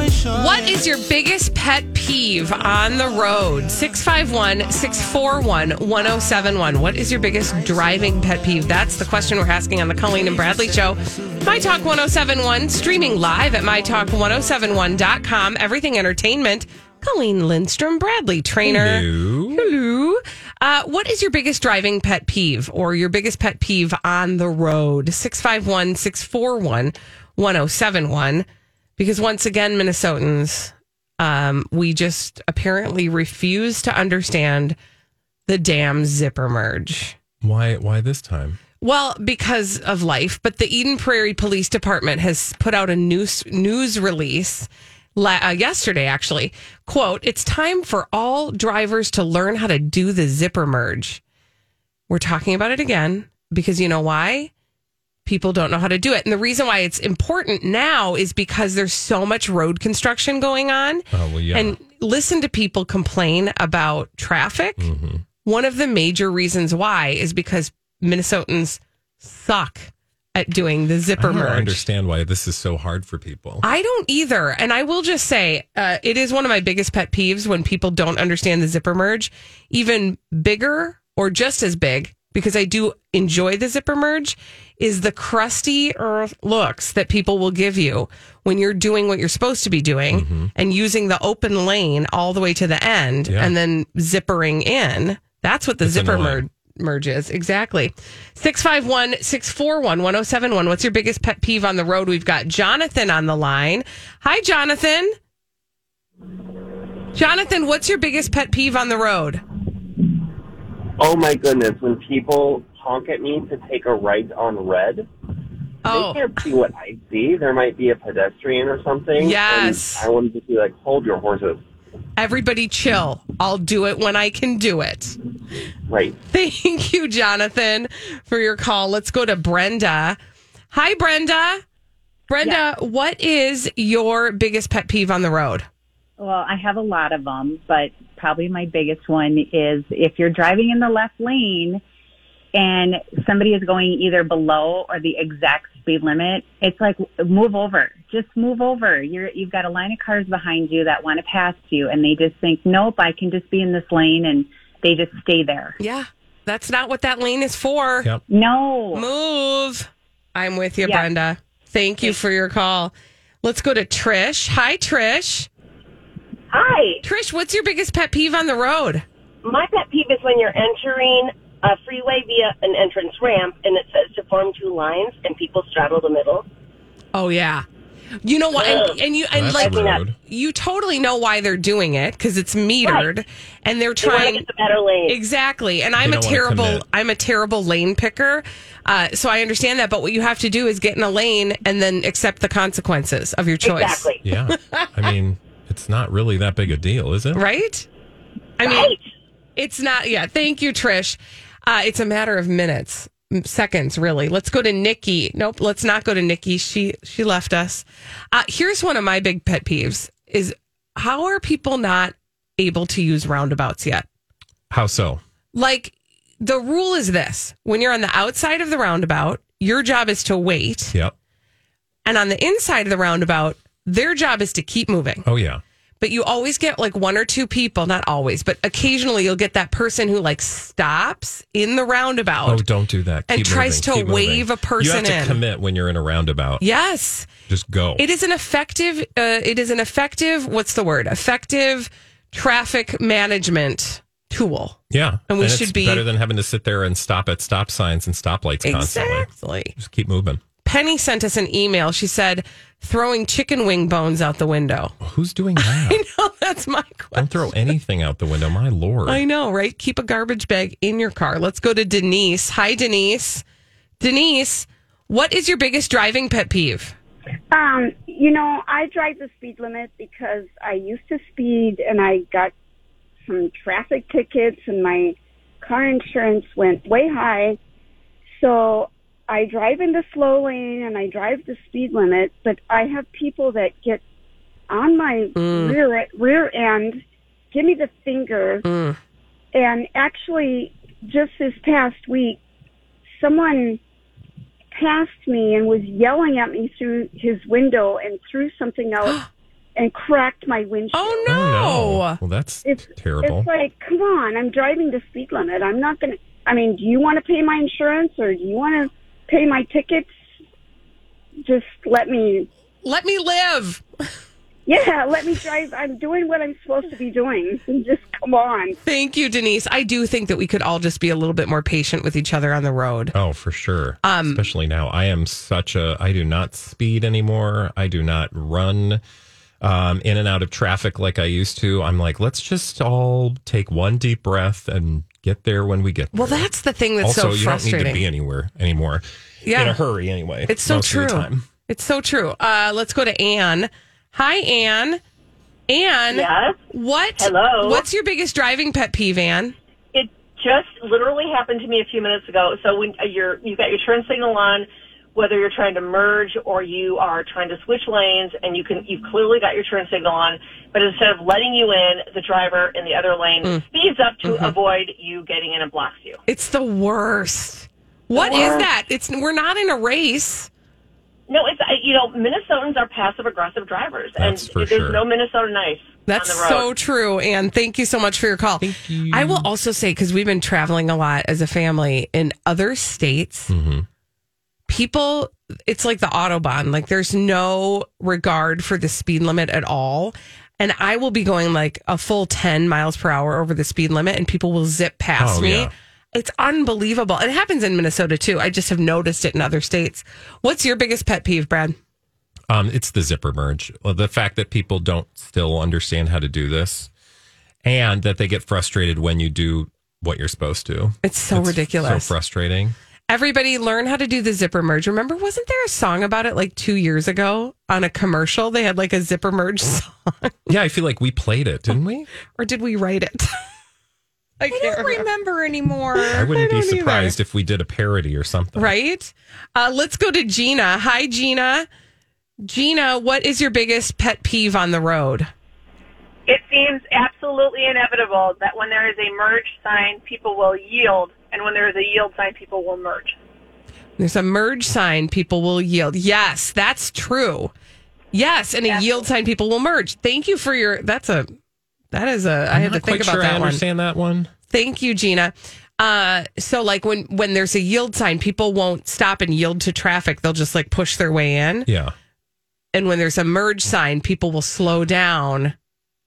What is your biggest pet peeve on the road? 651 641 1071. What is your biggest driving pet peeve? That's the question we're asking on the Colleen and Bradley Show. My Talk 1071, streaming live at MyTalk1071.com. Everything Entertainment. Colleen Lindstrom, Bradley Traynor. Hello. Hello. Uh, what is your biggest driving pet peeve or your biggest pet peeve on the road? 651 641 1071 because once again, Minnesotans, um, we just apparently refuse to understand the damn zipper merge. Why? Why this time? Well, because of life, but the Eden Prairie Police Department has put out a news news release la- uh, yesterday. Actually, quote: "It's time for all drivers to learn how to do the zipper merge." We're talking about it again because you know why? People don't know how to do it. And the reason why it's important now is because there's so much road construction going on. Oh, well, yeah. And listen to people complain about traffic. Mm-hmm. One of the major reasons why is because Minnesotans suck at doing the I zipper don't merge. understand why this is so hard for people. I don't either. And I will just say, uh, it is one of my biggest pet peeves when people don't understand the zipper merge. Even bigger or just as big, because I do enjoy the zipper merge, is the crusty earth looks that people will give you when you're doing what you're supposed to be doing mm-hmm. and using the open lane all the way to the end Yeah. and then zippering in. That's what the It's zipper annoying. merge merges. Exactly. 651 641 1071. What's your biggest pet peeve on the road? We've got Jonathan on the line. Hi, Jonathan. Jonathan, what's your biggest pet peeve on the road? Oh my goodness, when people honk at me to take a right on red, Oh, they can't see what I see. There might be a pedestrian or something. Yes. And I want to be like, hold your horses. everybody chill. I'll do it when I can do it. Right. Thank you, Jonathan, for your call. Let's go to Brenda. Hi, Brenda. Brenda, what is your biggest pet peeve on the road? Well, I have a lot of them, but probably my biggest one is if you're driving in the left lane and somebody is going either below or the exact speed limit, it's like move over. Just move over. You're you've got a line of cars behind you that want to pass you and they just think, "Nope, I can just be in this lane." And they just stay there. Yeah, that's not what that lane is for. Yep. No. Move. I'm with you, Yeah. Brenda. Thank you for your call. Let's go to Trish. Hi, Trish. Hi. Trish, what's your biggest pet peeve on the road? My pet peeve is when you're entering a freeway via an entrance ramp and it says to form two lines and people straddle the middle. Oh yeah. You know what? And, and you and That's like rude. you totally know why they're doing it because it's metered, and they're They to trying get the better lane. exactly. And I'm a terrible. I'm a terrible lane picker, uh, so I understand that. But what you have to do is get in a lane and then accept the consequences of your choice. Exactly. Yeah. I mean, it's not really that big a deal, is it? Right? I mean, Right. it's not. Yeah. Thank you, Trish. Uh, it's a matter of minutes, seconds, really. Let's go to Nikki. Nope. Let's not go to Nikki. She she left us. Uh, here's one of my big pet peeves: is how are people not able to use roundabouts yet? How so? Like the rule is this: when you're on the outside of the roundabout, your job is to wait, Yep. and on the inside of the roundabout, their job is to keep moving. Oh yeah. But you always get like one or two people, not always, but occasionally you'll get that person who like stops in the roundabout. Oh, don't do that. And Keep tries moving. to Keep moving. wave a person You have to in. commit when you're in a roundabout. Yes. Just go. It is an effective uh, it is an effective what's the word? Effective traffic management tool. yeah. And we it's should be- better than having to sit there and stop at stop signs and stoplights constantly. Exactly. Just keep moving. Penny sent us an email. She said throwing chicken wing bones out the window. Who's doing that? I know, that's my question. Don't throw anything out the window. My lord. I know, right? Keep a garbage bag in your car. Let's go to Denise. Hi, Denise. Denise, what is your biggest driving pet peeve? Um, you know, I drive the speed limit because I used to speed and I got some traffic tickets and my car insurance went way high. So I drive in the slow lane and I drive the speed limit, but I have people that get on my mm. rear rear end, give me the finger, mm. and actually just this past week, someone passed me and was yelling at me through his window and threw something out and cracked my windshield. Oh, no. Oh, no. Well, that's It's terrible. It's like, come on, I'm driving the speed limit. I'm not going to. I mean, do you want to pay my insurance or do you want to pay my tickets? Just let me. Let me live. Yeah, let me drive. I'm doing what I'm supposed to be doing. Just come on. Thank you, Denise. I do think that we could all just be a little bit more patient with each other on the road. Oh, for sure. Um, Especially now. I am such a, I do not speed anymore. I do not run um, in and out of traffic like I used to. I'm like, let's just all take one deep breath and get there when we get there. Well, that's the thing that's also, so you don't need to be anywhere anymore Yeah. in a hurry anyway. It's so most of the true. time. It's so true. Uh, let's go to Anne. Hi, Anne. Anne, Yes. what? Hello. What's your biggest driving pet peeve, Anne? It just literally happened to me a few minutes ago. So when uh, you're you've got your turn signal on, whether you're trying to merge or you are trying to switch lanes, and you can you've clearly got your turn signal on, but instead of letting you in, the driver in the other lane speeds up to avoid you getting in and blocks you. It's the worst. What is that? It's we're not in a race. No, it's you know Minnesotans are passive aggressive drivers, That's and for there's sure. no Minnesota nice That's on the road. so true. And thank you so much for your call. Thank you. I will also say, because we've been traveling a lot as a family in other states, Mm-hmm. People, it's like the Autobahn. Like there's no regard for the speed limit at all. And I will be going like a full 10 miles per hour over the speed limit, and people will zip past Oh, me. yeah. It's unbelievable. It happens in Minnesota too. I just have noticed it in other states. What's your biggest pet peeve, Brad? Um, it's the zipper merge. The fact that people don't still understand how to do this, and that they get frustrated when you do what you're supposed to. It's so ridiculous. So frustrating. Everybody learn how to do the zipper merge. Remember, wasn't there a song about it like two years ago on a commercial? They had like a zipper merge song, Yeah, I feel like we played it, didn't we? or did we write it? I can't remember. remember anymore. I wouldn't be don't either. surprised if we did a parody or something. Right? Uh, let's go to Gina. Hi, Gina. Gina, what is your biggest pet peeve on the road? It seems absolutely inevitable that when there is a merge sign, people will yield, and when there is a yield sign, people will merge. There's a merge sign, people will yield. Yes, that's true. Yes, and a yield sign, people will merge. Thank you for your. That's a. That is a. I'm had to think about sure that I one. understand that one. Thank you, Gina. Uh, so like when when there's a yield sign, people won't stop and yield to traffic. They'll just like push their way in. Yeah. And when there's a merge sign, people will slow down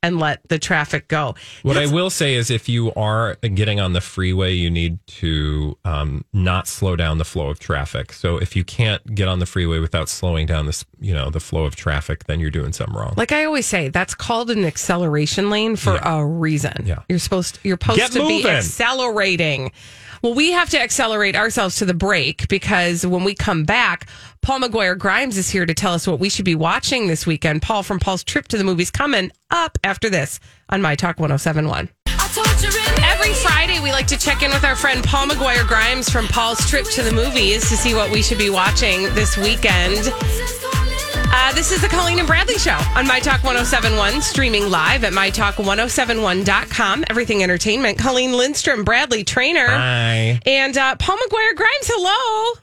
and let the traffic go. What I will say is, if you are getting on the freeway, you need to um, not slow down the flow of traffic. So if you can't get on the freeway without slowing down this, you know, the flow of traffic, then you're doing something wrong. Like I always say, that's called an acceleration lane for a reason. Yeah. You're supposed you're supposed Get to be accelerating. Well, we have to accelerate ourselves to the break because when we come back, Paul McGuire Grimes is here to tell us what we should be watching this weekend. Paul from Paul's trip to the movies coming up after this on My Talk 1071. Every Friday, we like to check in with our friend Paul McGuire Grimes from Paul's trip to the movies to see what we should be watching this weekend. Uh, this is the Colleen and Bradley Show on My Talk 1071, streaming live at MyTalk1071.com. Everything Entertainment. Colleen Lindstrom, Bradley Traynor, Hi. and uh, Paul McGuire Grimes. Hello.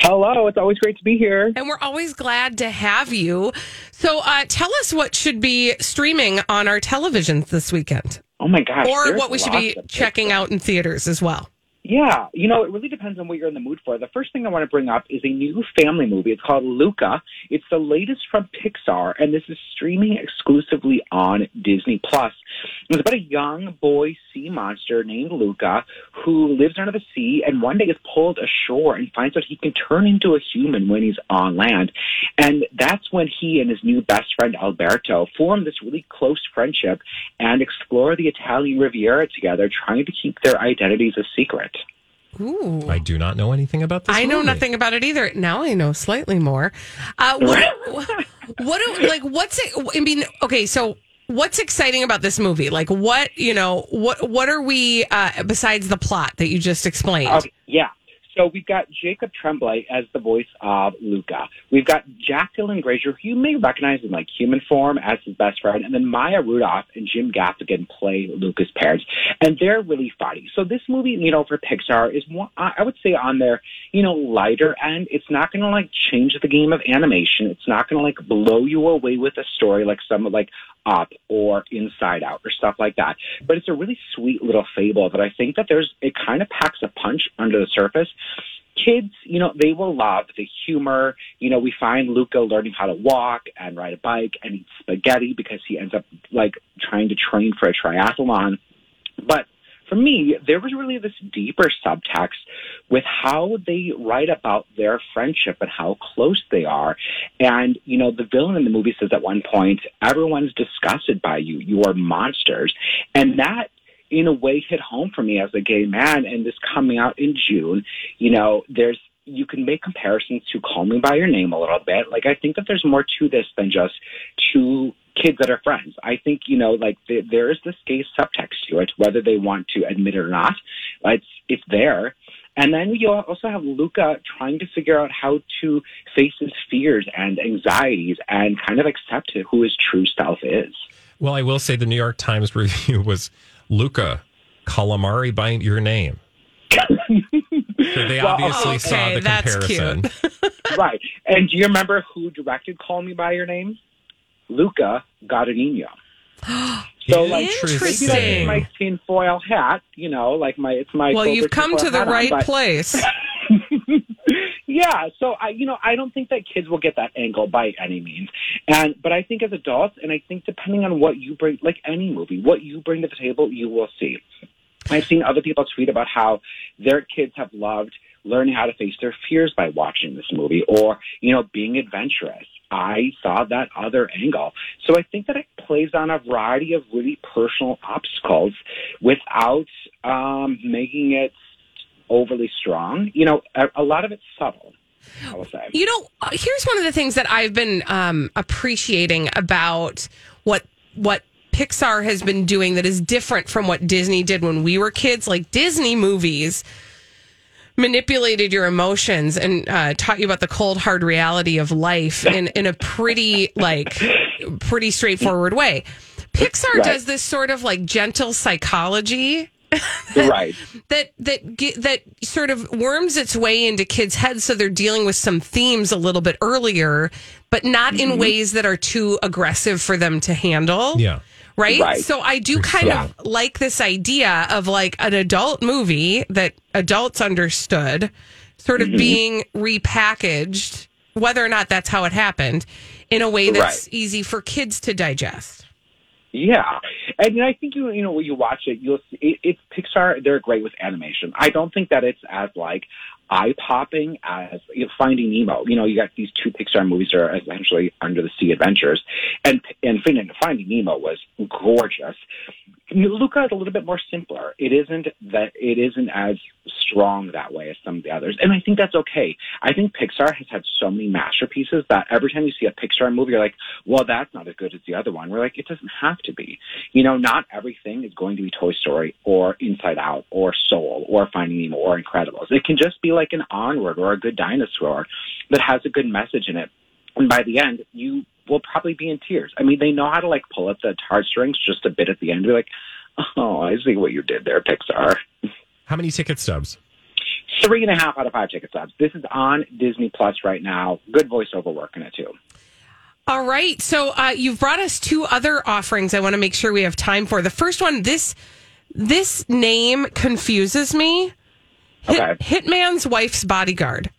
Hello, it's always great to be here. And we're always glad to have you. So uh, tell us what should be streaming on our televisions this weekend, Oh my gosh. or what we should be checking out in theaters as well. Yeah, you know, it really depends on what you're in the mood for. The first thing I want to bring up is a new family movie. It's called Luca. It's the latest from Pixar, and this is streaming exclusively on Disney Plus. It's about a young boy sea monster named Luca who lives under the sea and one day is pulled ashore and finds out he can turn into a human when he's on land. And that's when he and his new best friend Alberto form this really close friendship and explore the Italian Riviera together, trying to keep their identities a secret. Ooh. I do not know anything about this. I know movie. nothing about it either. Now I know slightly more. Uh, what, what, do, like, what's it? I mean, okay, so what's exciting about this movie? Like, what, you know, what, what are we, uh, besides the plot that you just explained? Okay, yeah. So we've got Jacob Tremblay as the voice of Luca. We've got Jack Dylan Grazer, who you may recognize in like human form as his best friend, and then Maya Rudolph and Jim Gaffigan play Luca's parents, and they're really funny. So this movie, you know, for Pixar is one, I would say on their, you know, lighter end. It's not going to like change the game of animation. It's not going to like blow you away with a story like some like Up or Inside Out or stuff like that. But it's a really sweet little fable that I think that there's it kind of packs a punch under the surface kids, you know, they will love the humor. You know, we find Luca learning how to walk and ride a bike and eat spaghetti because he ends up like trying to train for a triathlon. But for me, there was really this deeper subtext with how they write about their friendship and how close they are. And, you know, the villain in the movie says at one point, everyone's disgusted by you. You are monsters. And that in a way hit home for me as a gay man and this coming out in June, you know, there's you can make comparisons to Call Me by Your Name a little bit. Like I think that there's more to this than just two kids that are friends. I think you know, like th- there is this gay subtext to it, whether they want to admit it or not. It's it's there. And then you also have Luca trying to figure out how to face his fears and anxieties and kind of accept who his true self is. Well, I will say the New York Times review was Luca calamari by your name. So they Well, obviously saw okay, the that's comparison. right. And do you remember who directed Call Me by Your Name? Luca Guadagnino. So like maybe Interesting. my tinfoil hat, you know, like my it's my well, you've come to the hat on, right but- place. yeah, so I, you know, I don't think that kids will get that angle by any means, and but I think as adults, and I think depending on what you bring, like any movie, what you bring to the table, you will see. I've seen other people tweet about how their kids have loved learning how to face their fears by watching this movie, or you know, being adventurous. I saw that other angle, so I think that it plays on a variety of really personal obstacles without um, making it overly strong. You know, a, a lot of it's subtle. You know, uh, here's one of the things that I've been um, appreciating about what what Pixar has been doing that is different from what Disney did when we were kids. Like Disney movies manipulated your emotions and uh, taught you about the cold hard reality of life in in a pretty like pretty straightforward way. Pixar Right. does this sort of like gentle psychology right. that that that sort of worms its way into kids' heads, so they're dealing with some themes a little bit earlier, but not in ways that are too aggressive for them to handle. Yeah. Right? Right. So I do kind Yeah. of like this idea of like an adult movie that adults understood sort of mm-hmm. being repackaged, whether or not that's how it happened, in a way that's easy for kids to digest. Yeah, and I think you you know when you watch it, you'll see it, it's Pixar. They're great with animation. I don't think that it's as like eye popping as you know, Finding Nemo. You know, you got these two Pixar movies that are essentially under the sea adventures, and and Finding Finding Nemo was gorgeous. Luca is a little bit more simpler. It isn't that it isn't as strong that way as some of the others, and I think that's okay. I think Pixar has had so many masterpieces that every time you see a Pixar movie, you're like, well, that's not as good as the other one. We're like, it doesn't have to be. You know, not everything is going to be Toy Story or Inside Out or Soul or Finding Nemo or Incredibles. It can just be like an Onward or a Good Dinosaur that has a good message in it. And by the end, you will probably be in tears. I mean, they know how to like pull at the heartstrings just a bit at the end. Be like, oh, I see what you did there, Pixar. How many ticket stubs? Three and a half out of five ticket stubs. This is on Disney Plus right now. Good voiceover work in it too. All right. So uh, you've brought us two other offerings. I want to make sure we have time for. The first one, this this name confuses me. Hit, Okay. Hitman's wife's bodyguard.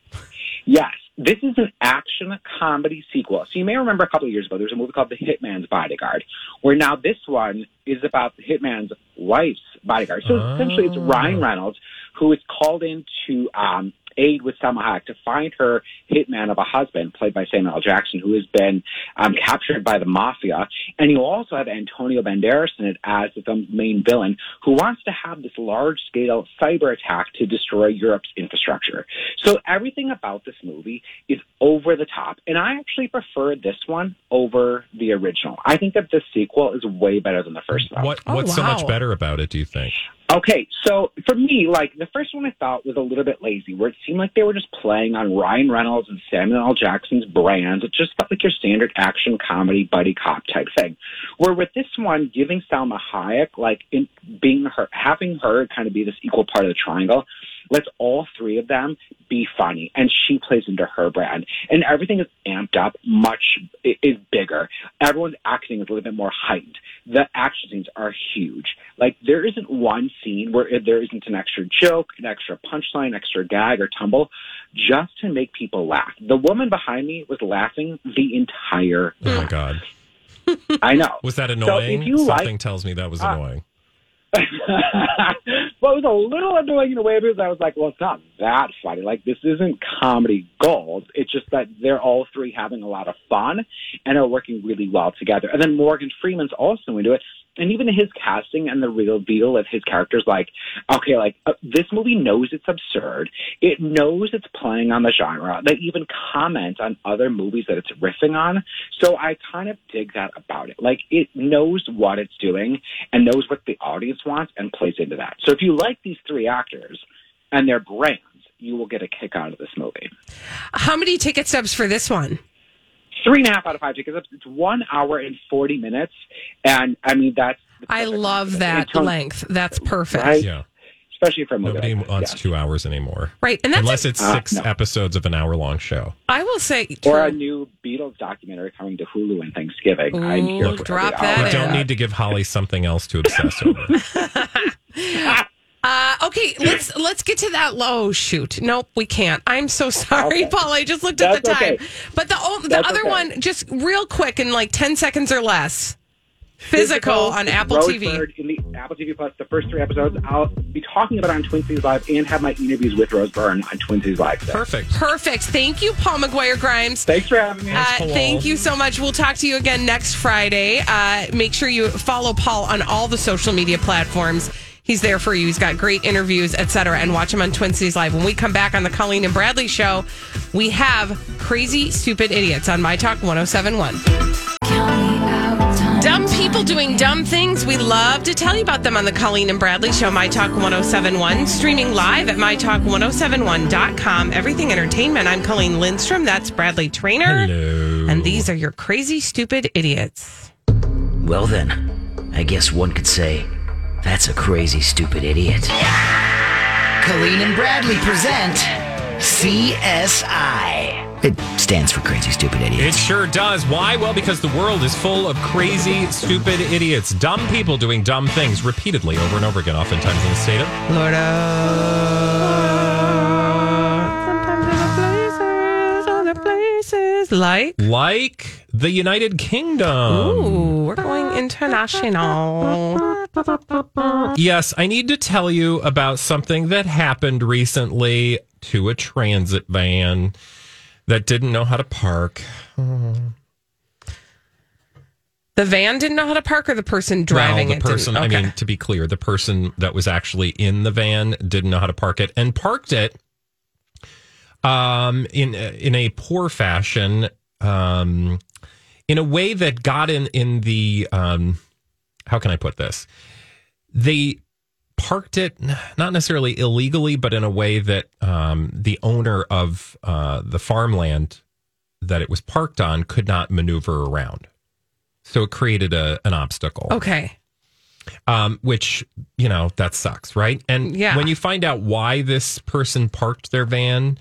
Yes, this is an action comedy sequel. So you may remember a couple of years ago, there was a movie called The Hitman's Bodyguard, where now this one is about the hitman's wife's bodyguard. So essentially, it's Ryan Reynolds who is called in to um, aid with Salma Hayek to find her hitman of a husband, played by Samuel L. Jackson, who has been um, captured by the mafia. And you also have Antonio Banderas in it as the film's main villain, who wants to have this large-scale cyber attack to destroy Europe's infrastructure. So everything about this movie is over the top, and I actually prefer this one over the original. I think that the sequel is way better than the first one. What Oh, What's so much better about it? Do you think? Okay, so for me, like the first one, I thought was a little bit lazy, where it seemed like they were just playing on Ryan Reynolds and Samuel L. Jackson's brands. It just felt like your standard action comedy buddy cop type thing. Where with this one, giving Salma Hayek like in being her, having her kind of be this equal part of the triangle, lets all three of them be funny, and she plays into her brand, and everything is amped up, much is bigger. Everyone's acting is a little bit more heightened. The action scenes are huge. Like there isn't one scene where there isn't an extra joke, an extra punchline, extra gag or tumble, just to make people laugh. The woman behind me was laughing the entire Oh my god, I know. was that So annoying? you Something like, tells me that was Ah. annoying. well, it was a little annoying in a way because I was like, well, it's not that funny. Like, this isn't comedy gold. It's just that they're all three having a lot of fun and are working really well together. And then Morgan Freeman's also into it. And even his casting and the reveal of his characters, like, okay, like, uh, this movie knows it's absurd. It knows it's playing on the genre. They even comment on other movies that it's riffing on. So I kind of dig that about it. Like, it knows what it's doing and knows what the audience wants and plays into that. So if you like these three actors and their brands, you will get a kick out of this movie. How many ticket stubs for this one? Three and a half out of five tickets. It's one hour and 40 minutes. And I mean, that's. I love that It length. That's perfect. Right? Yeah, Especially for a movie. nobody like wants yeah. two hours anymore, Right. And that's unless it's Uh, six no. episodes of an hour-long show. I will say Or a new Beatles documentary coming to Hulu in Thanksgiving. I'm Ooh, here for drop that We don't need to give Holly something else to obsess over. Uh, okay, let's let's get to that. Oh shoot, nope, we can't. I'm so sorry, Okay. Paul. I just looked at the time. okay. But the o- the That's other okay. one, just real quick in like ten seconds or less. Physical, on Apple TV. Rose Byrne in the Apple TV Plus, the first three episodes. I'll be talking about it on Twin Cities Live and have my interviews with Rose Byrne on Twin Cities Live. today. Perfect. Perfect. Thank you, Paul McGuire Grimes. Thanks for having me. Uh, thank you so much. We'll talk to you again next Friday. Uh, make sure you follow Paul on all the social media platforms. He's there for you. He's got great interviews, etc. And watch him on Twin Cities Live. When we come back on the Colleen and Bradley show, we have Crazy Stupid Idiots on My Talk 1071. Dumb people doing dumb things. We love to tell you about them on the Colleen and Bradley Show, My Talk 1071, streaming live at MyTalk1071.com. Everything Entertainment. I'm Colleen Lindstrom. That's Bradley Traynor. Hello. And these are your crazy, stupid idiots. Well, then, I guess one could say that's a crazy, stupid idiot. Colleen and Bradley present CSI. It stands for Crazy Stupid idiot. It sure does. Why? Well, because the world is full of crazy, stupid idiots, dumb people doing dumb things repeatedly over and over again, oftentimes in the state of Florida. Sometimes other places, other places like. like the United Kingdom. Ooh, we're going international. Yes, I need to tell you about something that happened recently to a transit van that didn't know how to park. The van didn't know how to park, or the person driving well, it the person, didn't? I mean, to be clear, the person that was actually in the van didn't know how to park it and parked it um, in in a poor fashion, um, in a way that got in in the um, how can I put this? They parked it not necessarily illegally, but in a way that um, the owner of uh, the farmland that it was parked on could not maneuver around. So it created a, an obstacle okay. um, which you know that sucks, right? And Yeah. when you find out why this person parked their van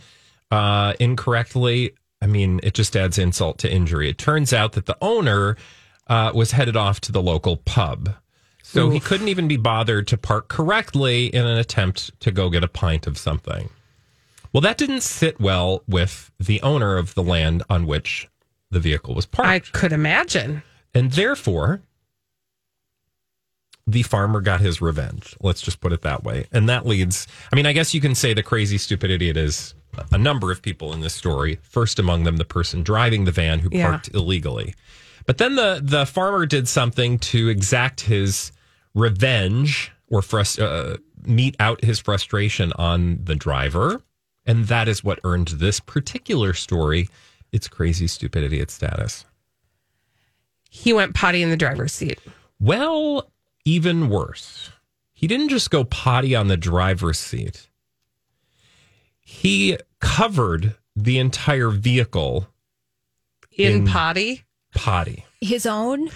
uh, incorrectly, I mean, it just adds insult to injury. It turns out that the owner uh, was headed off to the local pub. So he couldn't even be bothered to park correctly in an attempt to go get a pint of something. Well, that didn't sit well with the owner of the land on which the vehicle was parked. I could imagine. And therefore, the farmer got his revenge. Let's just put it that way. And that leads, I mean, I guess you can say the crazy, stupid idiot is a number of people in this story. First among them, the person driving the van who Yeah. parked illegally. But then the, the farmer did something to exact his revenge or frust- uh, meet out his frustration on the driver. And that is what earned this particular story its crazy, stupid idiot status. He went potty in the driver's seat. Well, even worse. He didn't just go potty on the driver's seat. He covered the entire vehicle In, In- potty? potty. His own?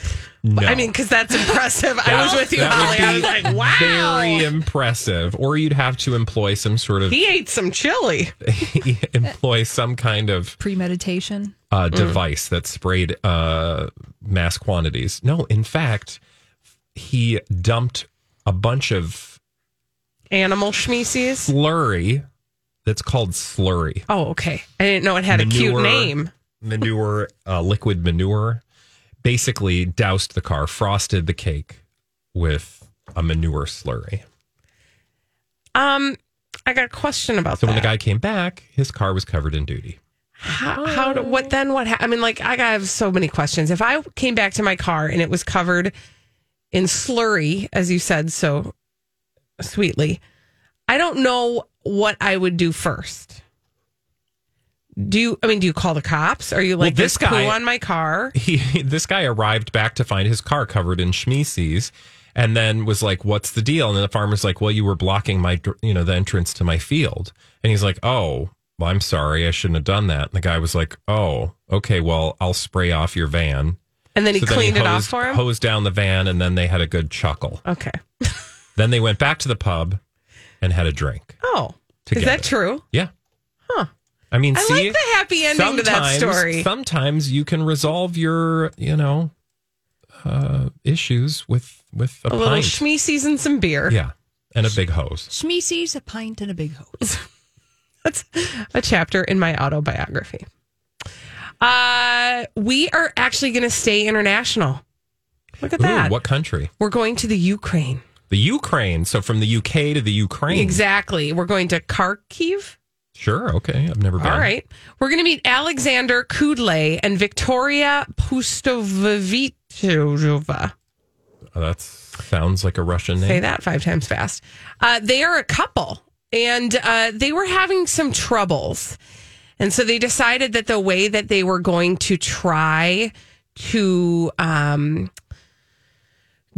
No. I mean, because that's impressive. I was with you, That Holly. I was like, wow. Very impressive. Or you'd have to employ some sort of He ate some chili. employ some kind of Premeditation? uh, device that sprayed uh, mass quantities. No, in fact, he dumped a bunch of Animal schmeeces. slurry that's called slurry. Oh, okay. I didn't know it had a cute name. Manure, uh, liquid manure, basically doused the car, frosted the cake with a manure slurry. Um, I got a question about So when the guy came back, his car was covered in duty. how, how do, what then? What? Ha- I mean, like, I have so many questions. If I came back to my car and it was covered in slurry, as you said so sweetly, I don't know what I would do first. Do you? I mean, do you call the cops? Are you like this this guy- on my car? He, this guy arrived back to find his car covered in schmeeces and then was like, what's the deal? And then the farmer's like, well, you were blocking my, you know, the entrance to my field. And he's like, oh, well, I'm sorry. I shouldn't have done that. And the guy was like, oh, okay, well, I'll spray off your van. And then he So cleaned it off hosed- for him. Hosed down the van, and then they had a good chuckle. Okay. Then they went back to the pub and had a drink. Oh, is that true? Yeah. Huh. I mean, I see, like the happy ending to that story. Sometimes you can resolve your, you know, uh, issues with with a, A, little pint. schmeeces and some beer. yeah, and a big hose. Schmeeces, a pint, and a big hose. That's a chapter in my autobiography. Uh, we are actually going to stay international. Look at Ooh, that. what country? We're going to the Ukraine. The Ukraine. So from the UK to the Ukraine. Exactly. We're going to Kharkiv. Sure. Okay. I've never been. All right. We're going to meet Alexander Kudlay and Victoria Pustovitova. Oh, that sounds like a Russian name. Say that five times fast. Uh, they are a couple, and uh, they were having some troubles. And so they decided that the way that they were going to try to um,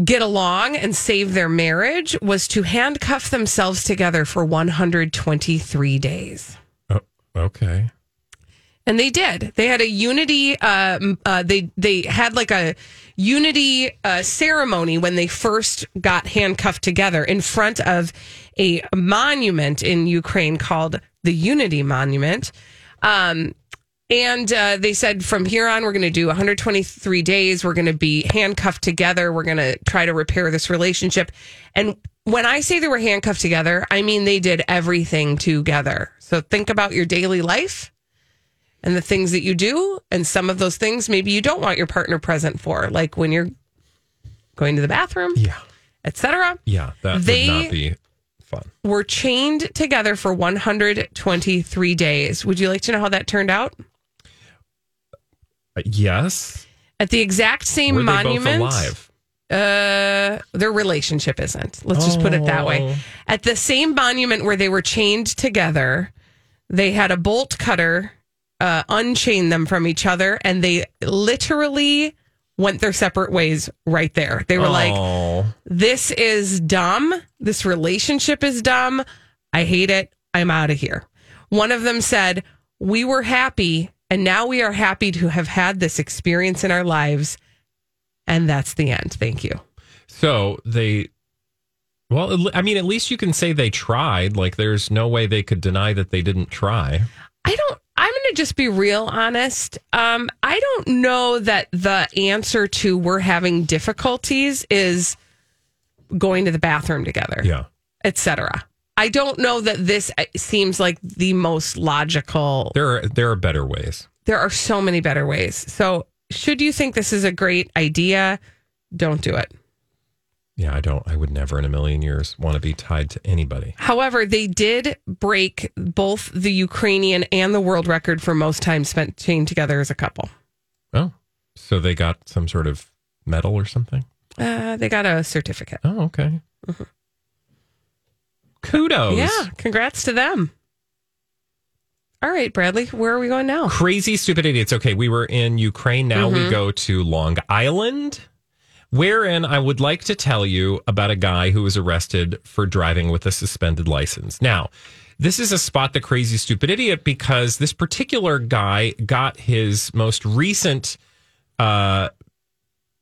get along and save their marriage was to handcuff themselves together for 123 days. Oh, okay. And they did. They had a unity. Um, uh, they they had like a unity uh, ceremony when they first got handcuffed together in front of a monument in Ukraine called the Unity Monument. Um, and uh, they said from here on, we're going to do 123 days. We're going to be handcuffed together. We're going to try to repair this relationship. And when I say they were handcuffed together, I mean they did everything together. So think about your daily life and the things that you do and some of those things maybe you don't want your partner present for like when you're going to the bathroom yeah etc Yeah, that They- would not be fun. were chained together for 123 days would you like to know how that turned out Uh, yes. at the exact same Were monument alive? uh their relationship isn't let's just put it that way Oh. at the same monument where they were chained together they had a bolt cutter uh unchain them from each other and they literally went their separate ways right there they were like Oh. this is dumb. This relationship is dumb. I hate it. I'm out of here. One of them said, We were happy, and now we are happy to have had this experience in our lives. And that's the end. Thank you. So they, well, I mean, at least you can say they tried. Like, there's no way they could deny that they didn't try. I don't, I'm going to just be real honest. Um, I don't know that the answer to we're having difficulties is going to the bathroom together, Yeah. etc. I don't know that this uh, seems like the most logical. There are there are better ways. There are so many better ways. So, should you think this is a great idea, don't do it. Yeah, I don't I would never in a million years want to be tied to anybody. However, they did break both the Ukrainian and the world record for most time spent chained together as a couple. Oh. So they got some sort of medal or something? Uh, they got a certificate. Oh, okay. Kudos. Yeah, congrats to them. All right, Bradley, where are we going now? Crazy stupid idiots. Okay, we were in Ukraine. Now we Mhm. go to Long Island, wherein I would like to tell you about a guy who was arrested for driving with a suspended license. Now, this is a spot the crazy stupid idiot because this particular guy got his most recent uh,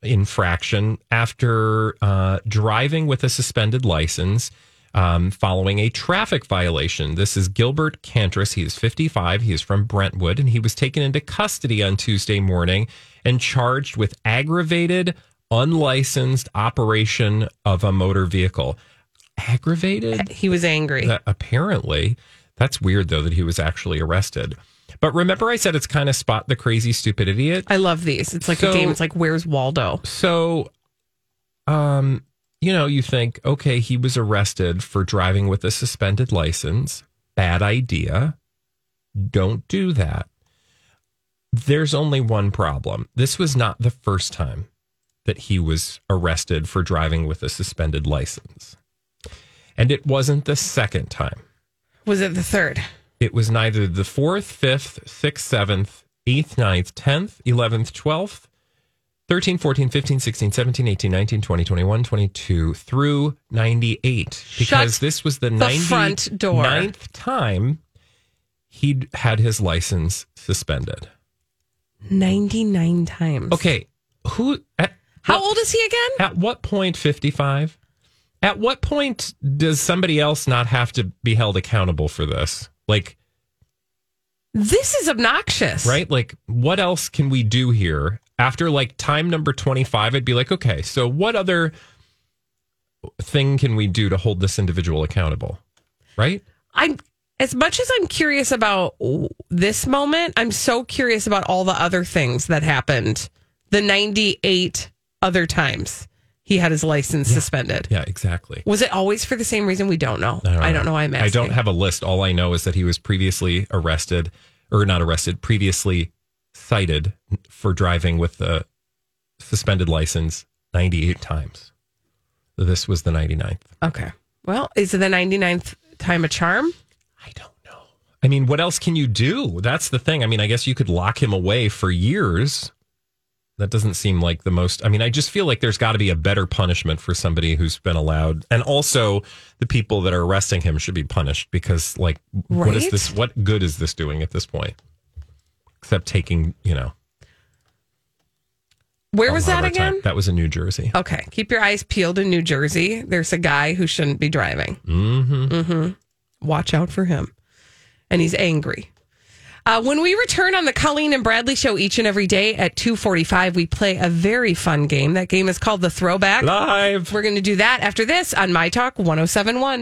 infraction after uh, driving with a suspended license um, following a traffic violation. This is Gilbert Cantris. He is 55. He is from Brentwood, and he was taken into custody on Tuesday morning and charged with aggravated, unlicensed operation of a motor vehicle. Aggravated? He was angry. That- apparently. That's weird, though, that he was actually arrested. But remember, I said it's kind of spot the crazy, stupid idiot? I love these. It's like So- a game. It's like Where's Waldo? So, um, you know, you think, okay, he was arrested for driving with a suspended license. Bad idea. Don't do that. There's only one problem. This was not the first time that he was arrested for driving with a suspended license. And it wasn't the second time. Was it the third? It was neither the fourth, fifth, sixth, seventh, eighth, ninth, tenth, eleventh, twelfth, 13, 14, 15, 16, 17, 18, 19, 20, 21, 22 through 98. Because Shut this was the, the 99th front door. time he'd had his license suspended. 99 times. Okay. Who at, How old is he again? at what point 55? At what point does somebody else not have to be held accountable for this? Like This is obnoxious. right? Like, what else can we do here? After like time number 25, I'd be like, okay, so what other thing can we do to hold this individual accountable? Right? I'm as much as I'm curious about this moment, I'm so curious about all the other things that happened. The 98 other times he had his license suspended. Yeah, exactly. Was it always for the same reason? We don't know. I don't know. I'm asking. I don't have a list. All I know is that he was previously arrested, or not arrested, previously cited for driving with a suspended license 98 times. This was the 99th. Okay. Well, is it the 99th time a charm? I don't know. I mean, what else can you do? That's the thing. I mean, I guess you could lock him away for years. That doesn't seem like the most. I mean, I just feel like there's got to be a better punishment for somebody who's been allowed. And also, the people that are arresting him should be punished because, like, what is this? What good is this doing at this point? Except taking, you know. Where was that our time. again? That was in New Jersey. Okay. Keep your eyes peeled in New Jersey. There's a guy who shouldn't be driving. Mm-hmm. Mm-hmm. Watch out for him. And he's angry. Uh, when we return on the Colleen and Bradley show each and every day at 245, we play a very fun game. That game is called The Throwback. Live. We're going to do that after this on My Talk 1071.